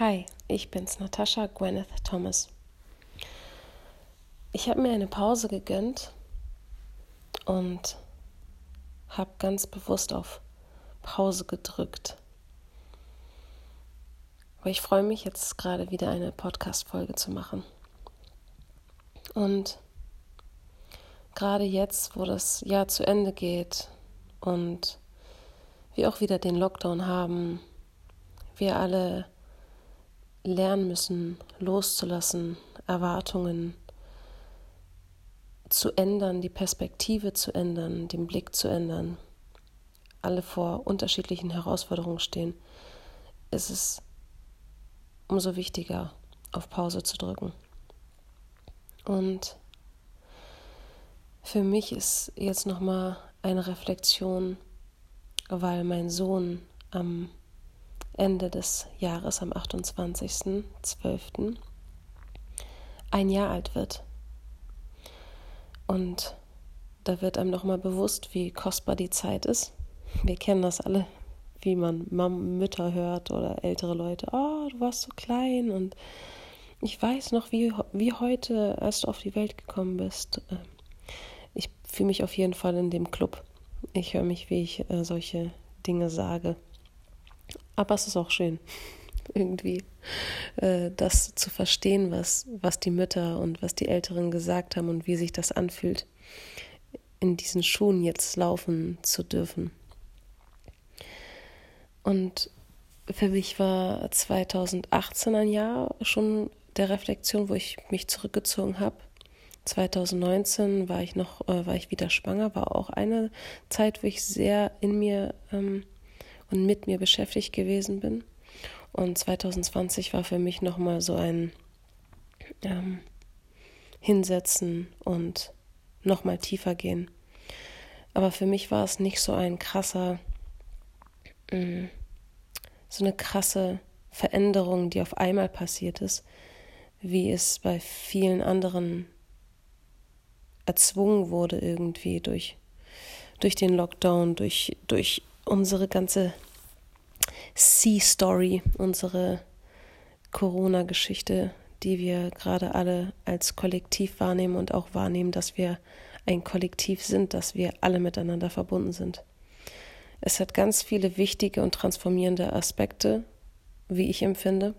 Hi, ich bin's, Natascha Gwyneth Thomas. Ich habe mir eine Pause gegönnt und habe ganz bewusst auf Pause gedrückt. Aber ich freue mich jetzt gerade wieder eine Podcast-Folge zu machen. Und gerade jetzt, wo das Jahr zu Ende geht und wir auch wieder den Lockdown haben, wir alle lernen müssen, loszulassen, Erwartungen zu ändern, die Perspektive zu ändern, den Blick zu ändern, alle vor unterschiedlichen Herausforderungen stehen, ist es umso wichtiger, auf Pause zu drücken. Und für mich ist jetzt nochmal eine Reflexion, weil mein Sohn am Ende des Jahres, am 28.12., ein Jahr alt wird. Und da wird einem nochmal bewusst, wie kostbar die Zeit ist. Wir kennen das alle, wie man Mam Mütter hört oder ältere Leute. Oh, du warst so klein und ich weiß noch, wie, wie heute, als du auf die Welt gekommen bist. Ähm, ich fühle mich auf jeden Fall in dem Club. Ich höre mich, wie ich äh, solche Dinge sage. Aber es ist auch schön, irgendwie äh, das zu verstehen, was, was die Mütter und was die Älteren gesagt haben und wie sich das anfühlt, in diesen Schuhen jetzt laufen zu dürfen. Und für mich war 2018 ein Jahr schon der Reflexion, wo ich mich zurückgezogen habe. 2019 war ich noch, äh, war ich wieder schwanger, war auch eine Zeit, wo ich sehr in mir ähm, und mit mir beschäftigt gewesen bin. Und 2020 war für mich nochmal so ein ähm, Hinsetzen und nochmal tiefer gehen. Aber für mich war es nicht so ein krasser, äh, so eine krasse Veränderung, die auf einmal passiert ist, wie es bei vielen anderen erzwungen wurde irgendwie durch, durch den Lockdown, durch, durch unsere ganze Sea-Story, unsere Corona-Geschichte, die wir gerade alle als Kollektiv wahrnehmen und auch wahrnehmen, dass wir ein Kollektiv sind, dass wir alle miteinander verbunden sind. Es hat ganz viele wichtige und transformierende Aspekte, wie ich empfinde,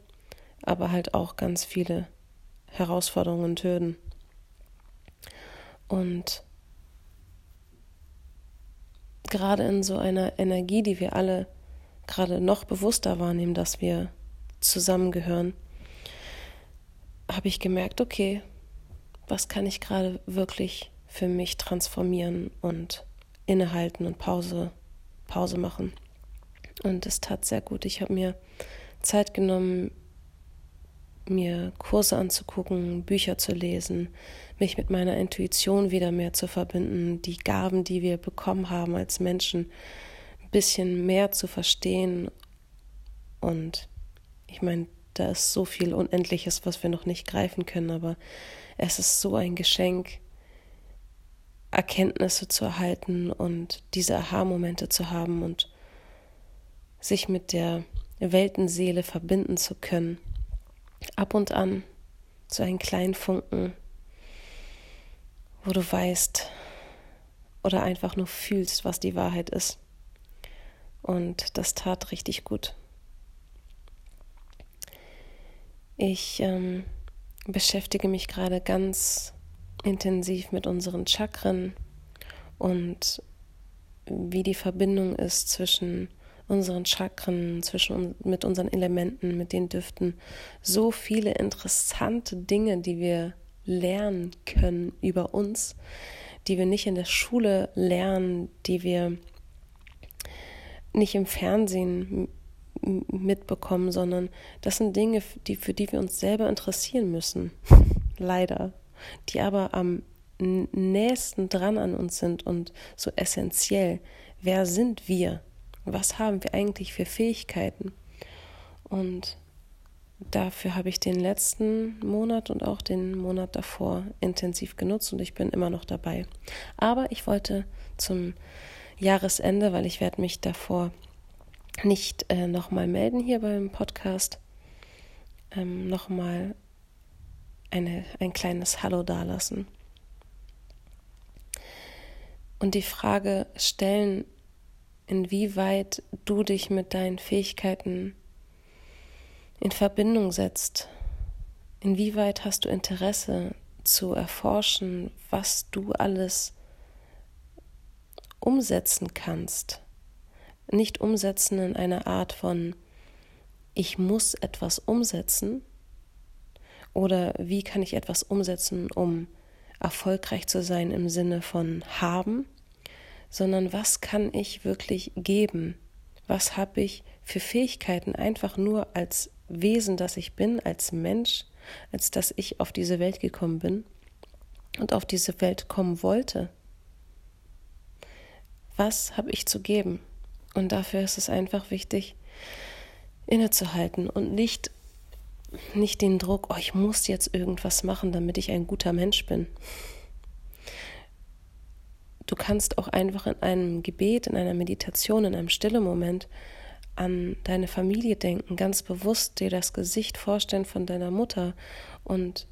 aber halt auch ganz viele Herausforderungen und Hürden. Und gerade in so einer Energie, die wir alle gerade noch bewusster wahrnehmen, dass wir zusammengehören, habe ich gemerkt, okay, was kann ich gerade wirklich für mich transformieren und innehalten und Pause, Pause machen. Und es tat sehr gut. Ich habe mir Zeit genommen, mir Kurse anzugucken, Bücher zu lesen, mich mit meiner Intuition wieder mehr zu verbinden, die Gaben, die wir bekommen haben als Menschen, ein bisschen mehr zu verstehen. Und ich meine, da ist so viel Unendliches, was wir noch nicht greifen können, aber es ist so ein Geschenk, Erkenntnisse zu erhalten und diese Aha-Momente zu haben und sich mit der Weltenseele verbinden zu können ab und an so einen kleinen Funken, wo du weißt oder einfach nur fühlst, was die Wahrheit ist. Und das tat richtig gut. Ich ähm, beschäftige mich gerade ganz intensiv mit unseren Chakren und wie die Verbindung ist zwischen unseren Chakren, zwischen mit unseren Elementen, mit den Düften. So viele interessante Dinge, die wir lernen können über uns, die wir nicht in der Schule lernen, die wir nicht im Fernsehen mitbekommen, sondern das sind Dinge, die, für die wir uns selber interessieren müssen. Leider. Die aber am nächsten dran an uns sind und so essentiell. Wer sind wir? Was haben wir eigentlich für Fähigkeiten? Und dafür habe ich den letzten Monat und auch den Monat davor intensiv genutzt und ich bin immer noch dabei. Aber ich wollte zum Jahresende, weil ich werde mich davor nicht äh, nochmal melden hier beim Podcast, ähm, nochmal eine, ein kleines Hallo dalassen. Und die Frage stellen, inwieweit du dich mit deinen Fähigkeiten in Verbindung setzt. Inwieweit hast du Interesse zu erforschen, was du alles umsetzen kannst. Nicht umsetzen in einer Art von ich muss etwas umsetzen oder wie kann ich etwas umsetzen, um erfolgreich zu sein im Sinne von haben, sondern was kann ich wirklich geben? Was habe ich für Fähigkeiten einfach nur als Wesen, das ich bin, als Mensch, als dass ich auf diese Welt gekommen bin und auf diese Welt kommen wollte? Was habe ich zu geben? Und dafür ist es einfach wichtig, innezuhalten und nicht, nicht den Druck, oh, ich muss jetzt irgendwas machen, damit ich ein guter Mensch bin. Du kannst auch einfach in einem Gebet, in einer Meditation, in einem stillen Moment an deine Familie denken, ganz bewusst dir das Gesicht vorstellen von deiner Mutter und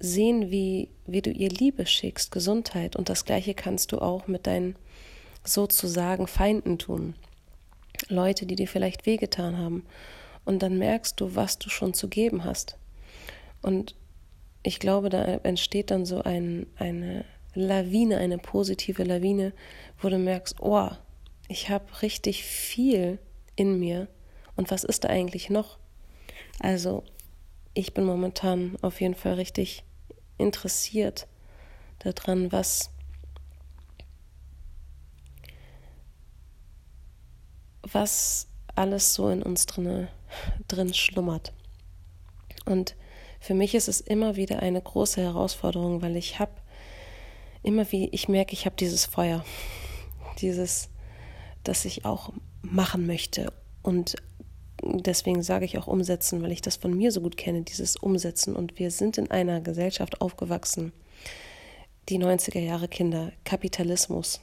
sehen, wie, wie du ihr Liebe schickst, Gesundheit. Und das Gleiche kannst du auch mit deinen sozusagen Feinden tun. Leute, die dir vielleicht wehgetan haben. Und dann merkst du, was du schon zu geben hast. Und ich glaube, da entsteht dann so ein, eine Lawine, eine positive Lawine, wo du merkst, oh, ich habe richtig viel in mir. Und was ist da eigentlich noch? Also, ich bin momentan auf jeden Fall richtig interessiert daran, was was alles so in uns drinne, drin schlummert. Und für mich ist es immer wieder eine große Herausforderung, weil ich habe immer wie ich merke, ich habe dieses Feuer, dieses, das ich auch machen möchte und deswegen sage ich auch umsetzen, weil ich das von mir so gut kenne, dieses Umsetzen. Und wir sind in einer Gesellschaft aufgewachsen, die 90er Jahre Kinder, Kapitalismus.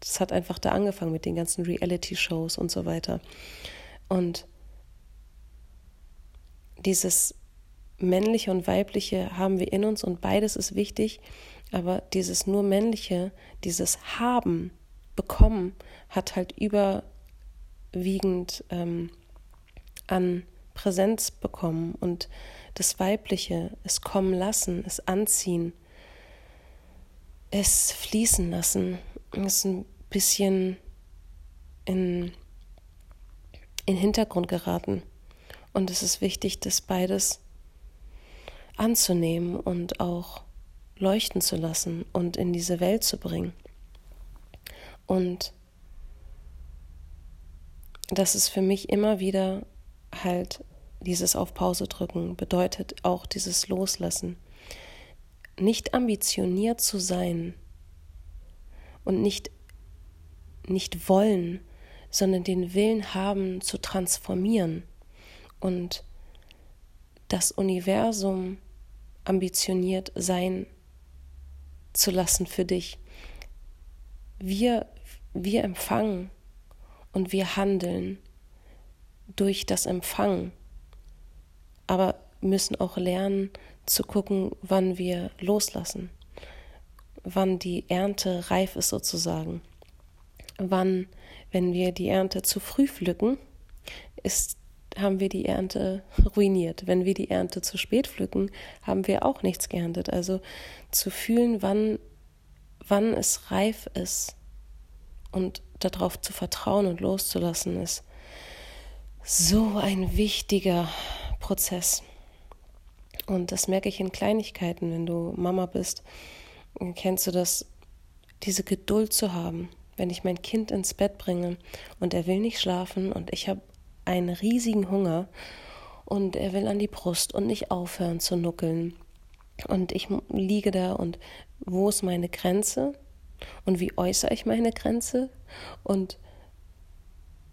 Das hat einfach da angefangen mit den ganzen Reality-Shows und so weiter. Und dieses männliche und weibliche haben wir in uns und beides ist wichtig, aber dieses nur männliche, dieses haben, bekommen, hat halt überwiegend ähm, an Präsenz bekommen und das Weibliche, es kommen lassen, es anziehen, es fließen lassen, ist ein bisschen in, in Hintergrund geraten. Und es ist wichtig, das beides anzunehmen und auch leuchten zu lassen und in diese Welt zu bringen. Und das ist für mich immer wieder halt dieses auf Pause drücken bedeutet auch dieses Loslassen. Nicht ambitioniert zu sein und nicht, nicht wollen, sondern den Willen haben zu transformieren und das Universum ambitioniert sein zu lassen für dich. Wir, wir empfangen und wir handeln durch das Empfangen, aber müssen auch lernen zu gucken, wann wir loslassen, wann die Ernte reif ist sozusagen, wann, wenn wir die Ernte zu früh pflücken, ist haben wir die Ernte ruiniert. Wenn wir die Ernte zu spät pflücken, haben wir auch nichts geerntet. Also zu fühlen, wann, wann es reif ist und darauf zu vertrauen und loszulassen, ist so ein wichtiger Prozess. Und das merke ich in Kleinigkeiten, wenn du Mama bist. Kennst du das, diese Geduld zu haben, wenn ich mein Kind ins Bett bringe und er will nicht schlafen und ich habe einen riesigen Hunger und er will an die Brust und nicht aufhören zu nuckeln. Und ich liege da und wo ist meine Grenze? Und wie äußere ich meine Grenze? Und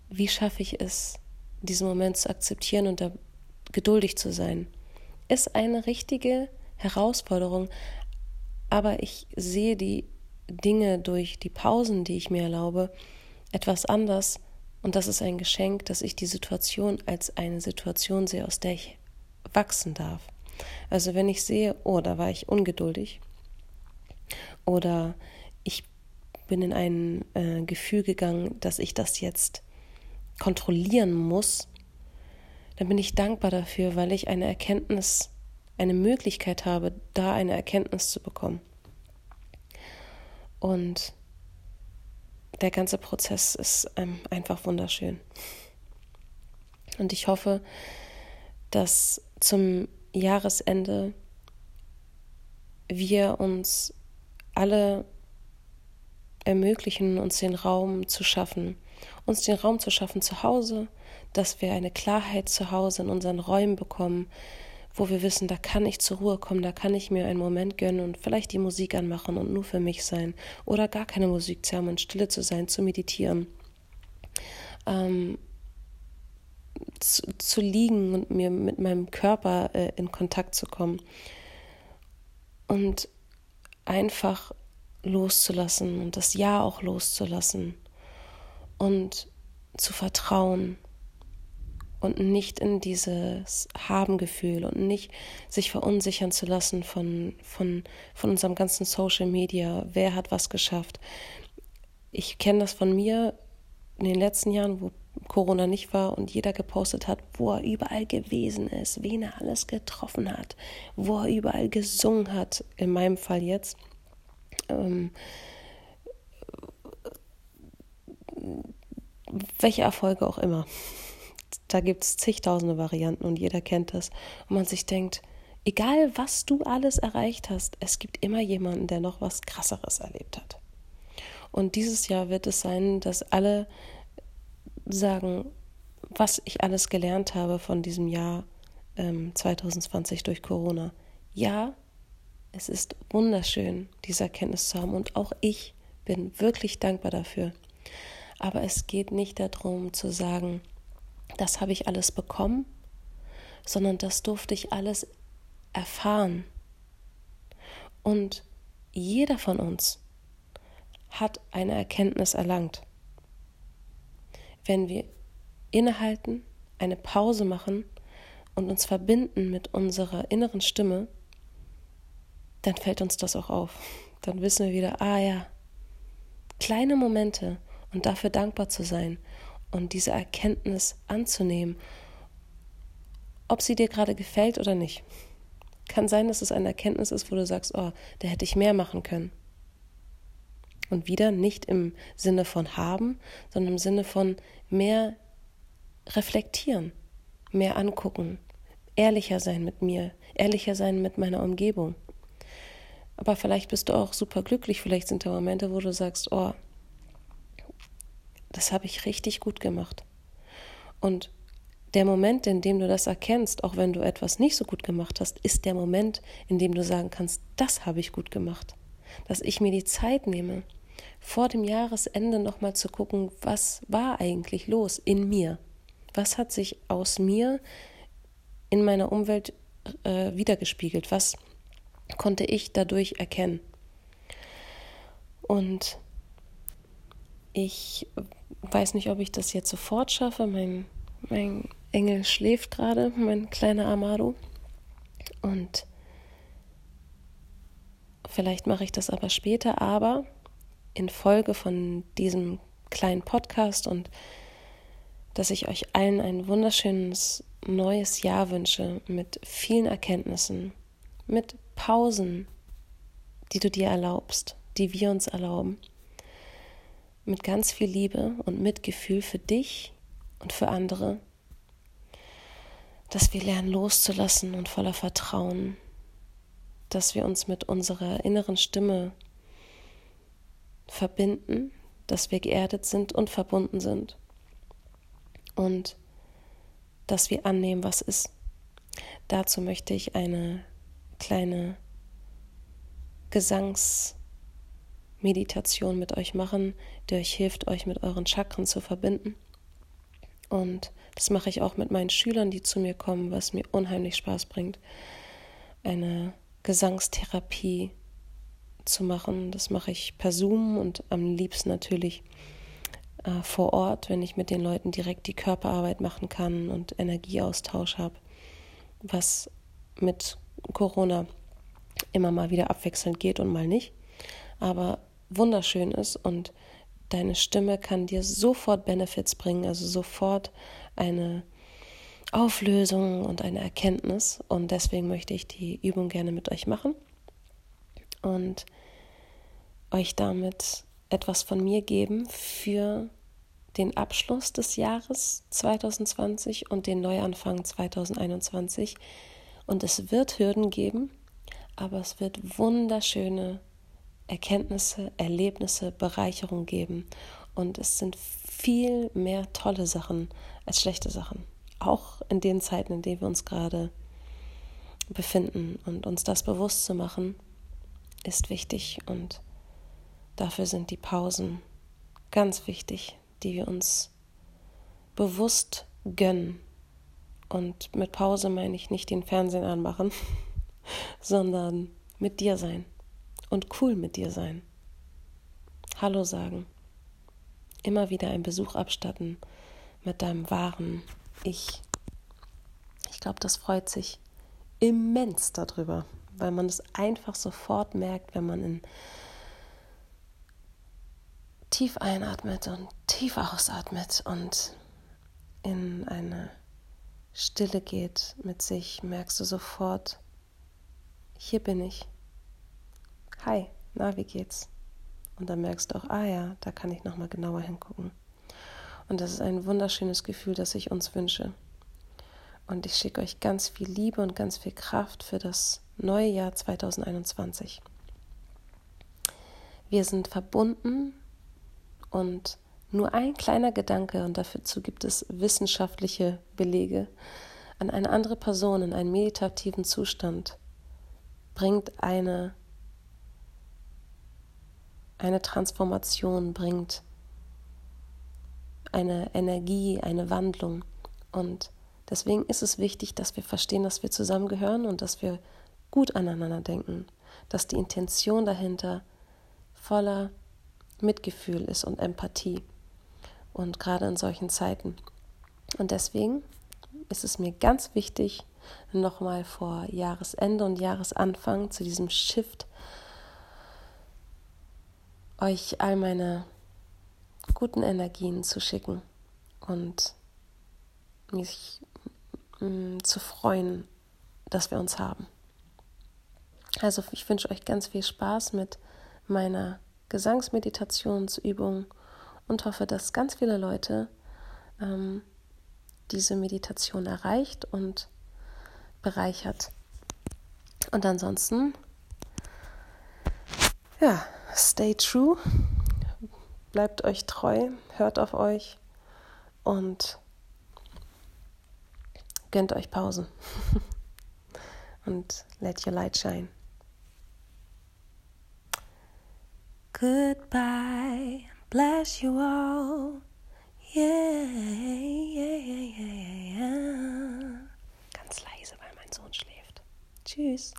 wie schaffe ich es, diesen Moment zu akzeptieren und da geduldig zu sein, ist eine richtige Herausforderung. Aber ich sehe die Dinge durch die Pausen, die ich mir erlaube, etwas anders, Und das ist ein Geschenk, dass ich die Situation als eine Situation sehe, aus der ich wachsen darf. Also wenn ich sehe, oh, da war ich ungeduldig oder ich bin in ein äh, Gefühl gegangen, dass ich das jetzt kontrollieren muss, dann bin ich dankbar dafür, weil ich eine Erkenntnis, eine Möglichkeit habe, da eine Erkenntnis zu bekommen. Und der ganze Prozess ist ähm, einfach wunderschön. Und ich hoffe, dass zum Jahresende wir uns alle ermöglichen, uns den Raum zu schaffen, uns den Raum zu schaffen zu Hause, dass wir eine Klarheit zu Hause in unseren Räumen bekommen, wo wir wissen, da kann ich zur Ruhe kommen, da kann ich mir einen Moment gönnen und vielleicht die Musik anmachen und nur für mich sein oder gar keine Musik zu haben und stille zu sein, zu meditieren, ähm, zu, zu, liegen und mir mit meinem Körper äh, in Kontakt zu kommen und einfach loszulassen und das Ja auch loszulassen und zu vertrauen und nicht in dieses Habengefühl und nicht sich verunsichern zu lassen von, von, von unserem ganzen Social Media. Wer hat was geschafft? Ich kenne das von mir in den letzten Jahren, wo Corona nicht war und jeder gepostet hat, wo er überall gewesen ist, wen er alles getroffen hat, wo er überall gesungen hat, in meinem Fall jetzt. Ähm, welche Erfolge auch immer da gibt es zigtausende Varianten und jeder kennt das. Und man sich denkt, egal was du alles erreicht hast, es gibt immer jemanden, der noch was Krasseres erlebt hat. Und dieses Jahr wird es sein, dass alle sagen, was ich alles gelernt habe von diesem Jahr ähm, 2020 durch Corona. Ja, es ist wunderschön, diese Erkenntnis zu haben und auch ich bin wirklich dankbar dafür. Aber es geht nicht darum zu sagen, das habe ich alles bekommen, sondern das durfte ich alles erfahren. Und jeder von uns hat eine Erkenntnis erlangt. Wenn wir innehalten, eine Pause machen und uns verbinden mit unserer inneren Stimme, dann fällt uns das auch auf. Dann wissen wir wieder, ah ja, kleine Momente und dafür dankbar zu sein und diese Erkenntnis anzunehmen, ob sie dir gerade gefällt oder nicht. Kann sein, dass es eine Erkenntnis ist, wo du sagst, oh, da hätte ich mehr machen können. Und wieder nicht im Sinne von haben, sondern im Sinne von mehr reflektieren, mehr angucken, ehrlicher sein mit mir, ehrlicher sein mit meiner Umgebung. Aber vielleicht bist du auch super glücklich, vielleicht sind da Momente, wo du sagst, oh, das habe ich richtig gut gemacht. Und der Moment, in dem du das erkennst, auch wenn du etwas nicht so gut gemacht hast, ist der Moment, in dem du sagen kannst, das habe ich gut gemacht. Dass ich mir die Zeit nehme, vor dem Jahresende nochmal zu gucken, was war eigentlich los in mir? Was hat sich aus mir in meiner Umwelt äh, wiedergespiegelt? Was konnte ich dadurch erkennen? Und ich weiß nicht, ob ich das jetzt sofort schaffe. Mein, mein Engel schläft gerade, mein kleiner Amado. Und vielleicht mache ich das aber später, aber in Folge von diesem kleinen Podcast und dass ich euch allen ein wunderschönes neues Jahr wünsche mit vielen Erkenntnissen, mit Pausen, die du dir erlaubst, die wir uns erlauben mit ganz viel Liebe und Mitgefühl für dich und für andere, dass wir lernen loszulassen und voller Vertrauen, dass wir uns mit unserer inneren Stimme verbinden, dass wir geerdet sind und verbunden sind und dass wir annehmen, was ist. Dazu möchte ich eine kleine Gesangs- Meditation mit euch machen, die euch hilft, euch mit euren Chakren zu verbinden. Und das mache ich auch mit meinen Schülern, die zu mir kommen, was mir unheimlich Spaß bringt. Eine Gesangstherapie zu machen. Das mache ich per Zoom und am liebsten natürlich äh, vor Ort, wenn ich mit den Leuten direkt die Körperarbeit machen kann und Energieaustausch habe, was mit Corona immer mal wieder abwechselnd geht und mal nicht, aber wunderschön ist und deine Stimme kann dir sofort Benefits bringen, also sofort eine Auflösung und eine Erkenntnis und deswegen möchte ich die Übung gerne mit euch machen und euch damit etwas von mir geben für den Abschluss des Jahres 2020 und den Neuanfang 2021. Und es wird Hürden geben, aber es wird wunderschöne Erkenntnisse, Erlebnisse, Bereicherung geben. Und es sind viel mehr tolle Sachen als schlechte Sachen. Auch in den Zeiten, in denen wir uns gerade befinden. Und uns das bewusst zu machen, ist wichtig. Und dafür sind die Pausen ganz wichtig die wir uns bewusst gönnen. Und mit Pause meine ich nicht den Fernsehen anmachen, sondern mit dir sein und cool mit dir sein. Hallo sagen. Immer wieder einen Besuch abstatten mit deinem wahren Ich. Ich glaube, das freut sich immens darüber, weil man es einfach sofort merkt, wenn man in tief einatmet und tief ausatmet und in eine Stille geht mit sich, merkst du sofort, hier bin ich. Hi, na, wie geht's? Und dann merkst du auch, ah ja, da kann ich nochmal genauer hingucken. Und das ist ein wunderschönes Gefühl, das ich uns wünsche. Und ich schicke euch ganz viel Liebe und ganz viel Kraft für das neue Jahr 2021. Wir sind verbunden und nur ein kleiner Gedanke, und dazu gibt es wissenschaftliche Belege, an eine andere Person in einen meditativen Zustand bringt eine, eine Transformation, bringt eine Energie, eine Wandlung. Und deswegen ist es wichtig, dass wir verstehen, dass wir zusammengehören und dass wir gut aneinander denken, dass die Intention dahinter voller Mitgefühl ist und Empathie. Und gerade in solchen Zeiten. Und deswegen ist es mir ganz wichtig, nochmal vor Jahresende und Jahresanfang zu diesem Shift euch all meine guten Energien zu schicken und mich mm, zu freuen, dass wir uns haben. Also ich wünsche euch ganz viel Spaß mit meiner Gesangsmeditationsübung und hoffe, dass ganz viele Leute ähm, diese Meditation erreicht und bereichert. Und ansonsten, ja, stay true, bleibt euch treu, hört auf euch und gönnt euch Pausen und let your light shine. Goodbye, bless you all. Yeah, yeah, yeah, yeah, yeah. Ganz leise, weil mein Sohn schläft. Tschüss.